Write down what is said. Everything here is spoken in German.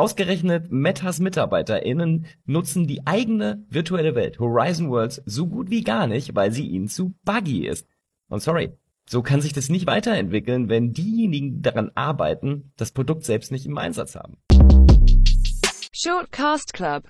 Ausgerechnet Metas MitarbeiterInnen nutzen die eigene virtuelle Welt Horizon Worlds so gut wie gar nicht, weil sie ihnen zu buggy ist. Und sorry, so kann sich das nicht weiterentwickeln, wenn diejenigen, die daran arbeiten, das Produkt selbst nicht im Einsatz haben. Shortcast Club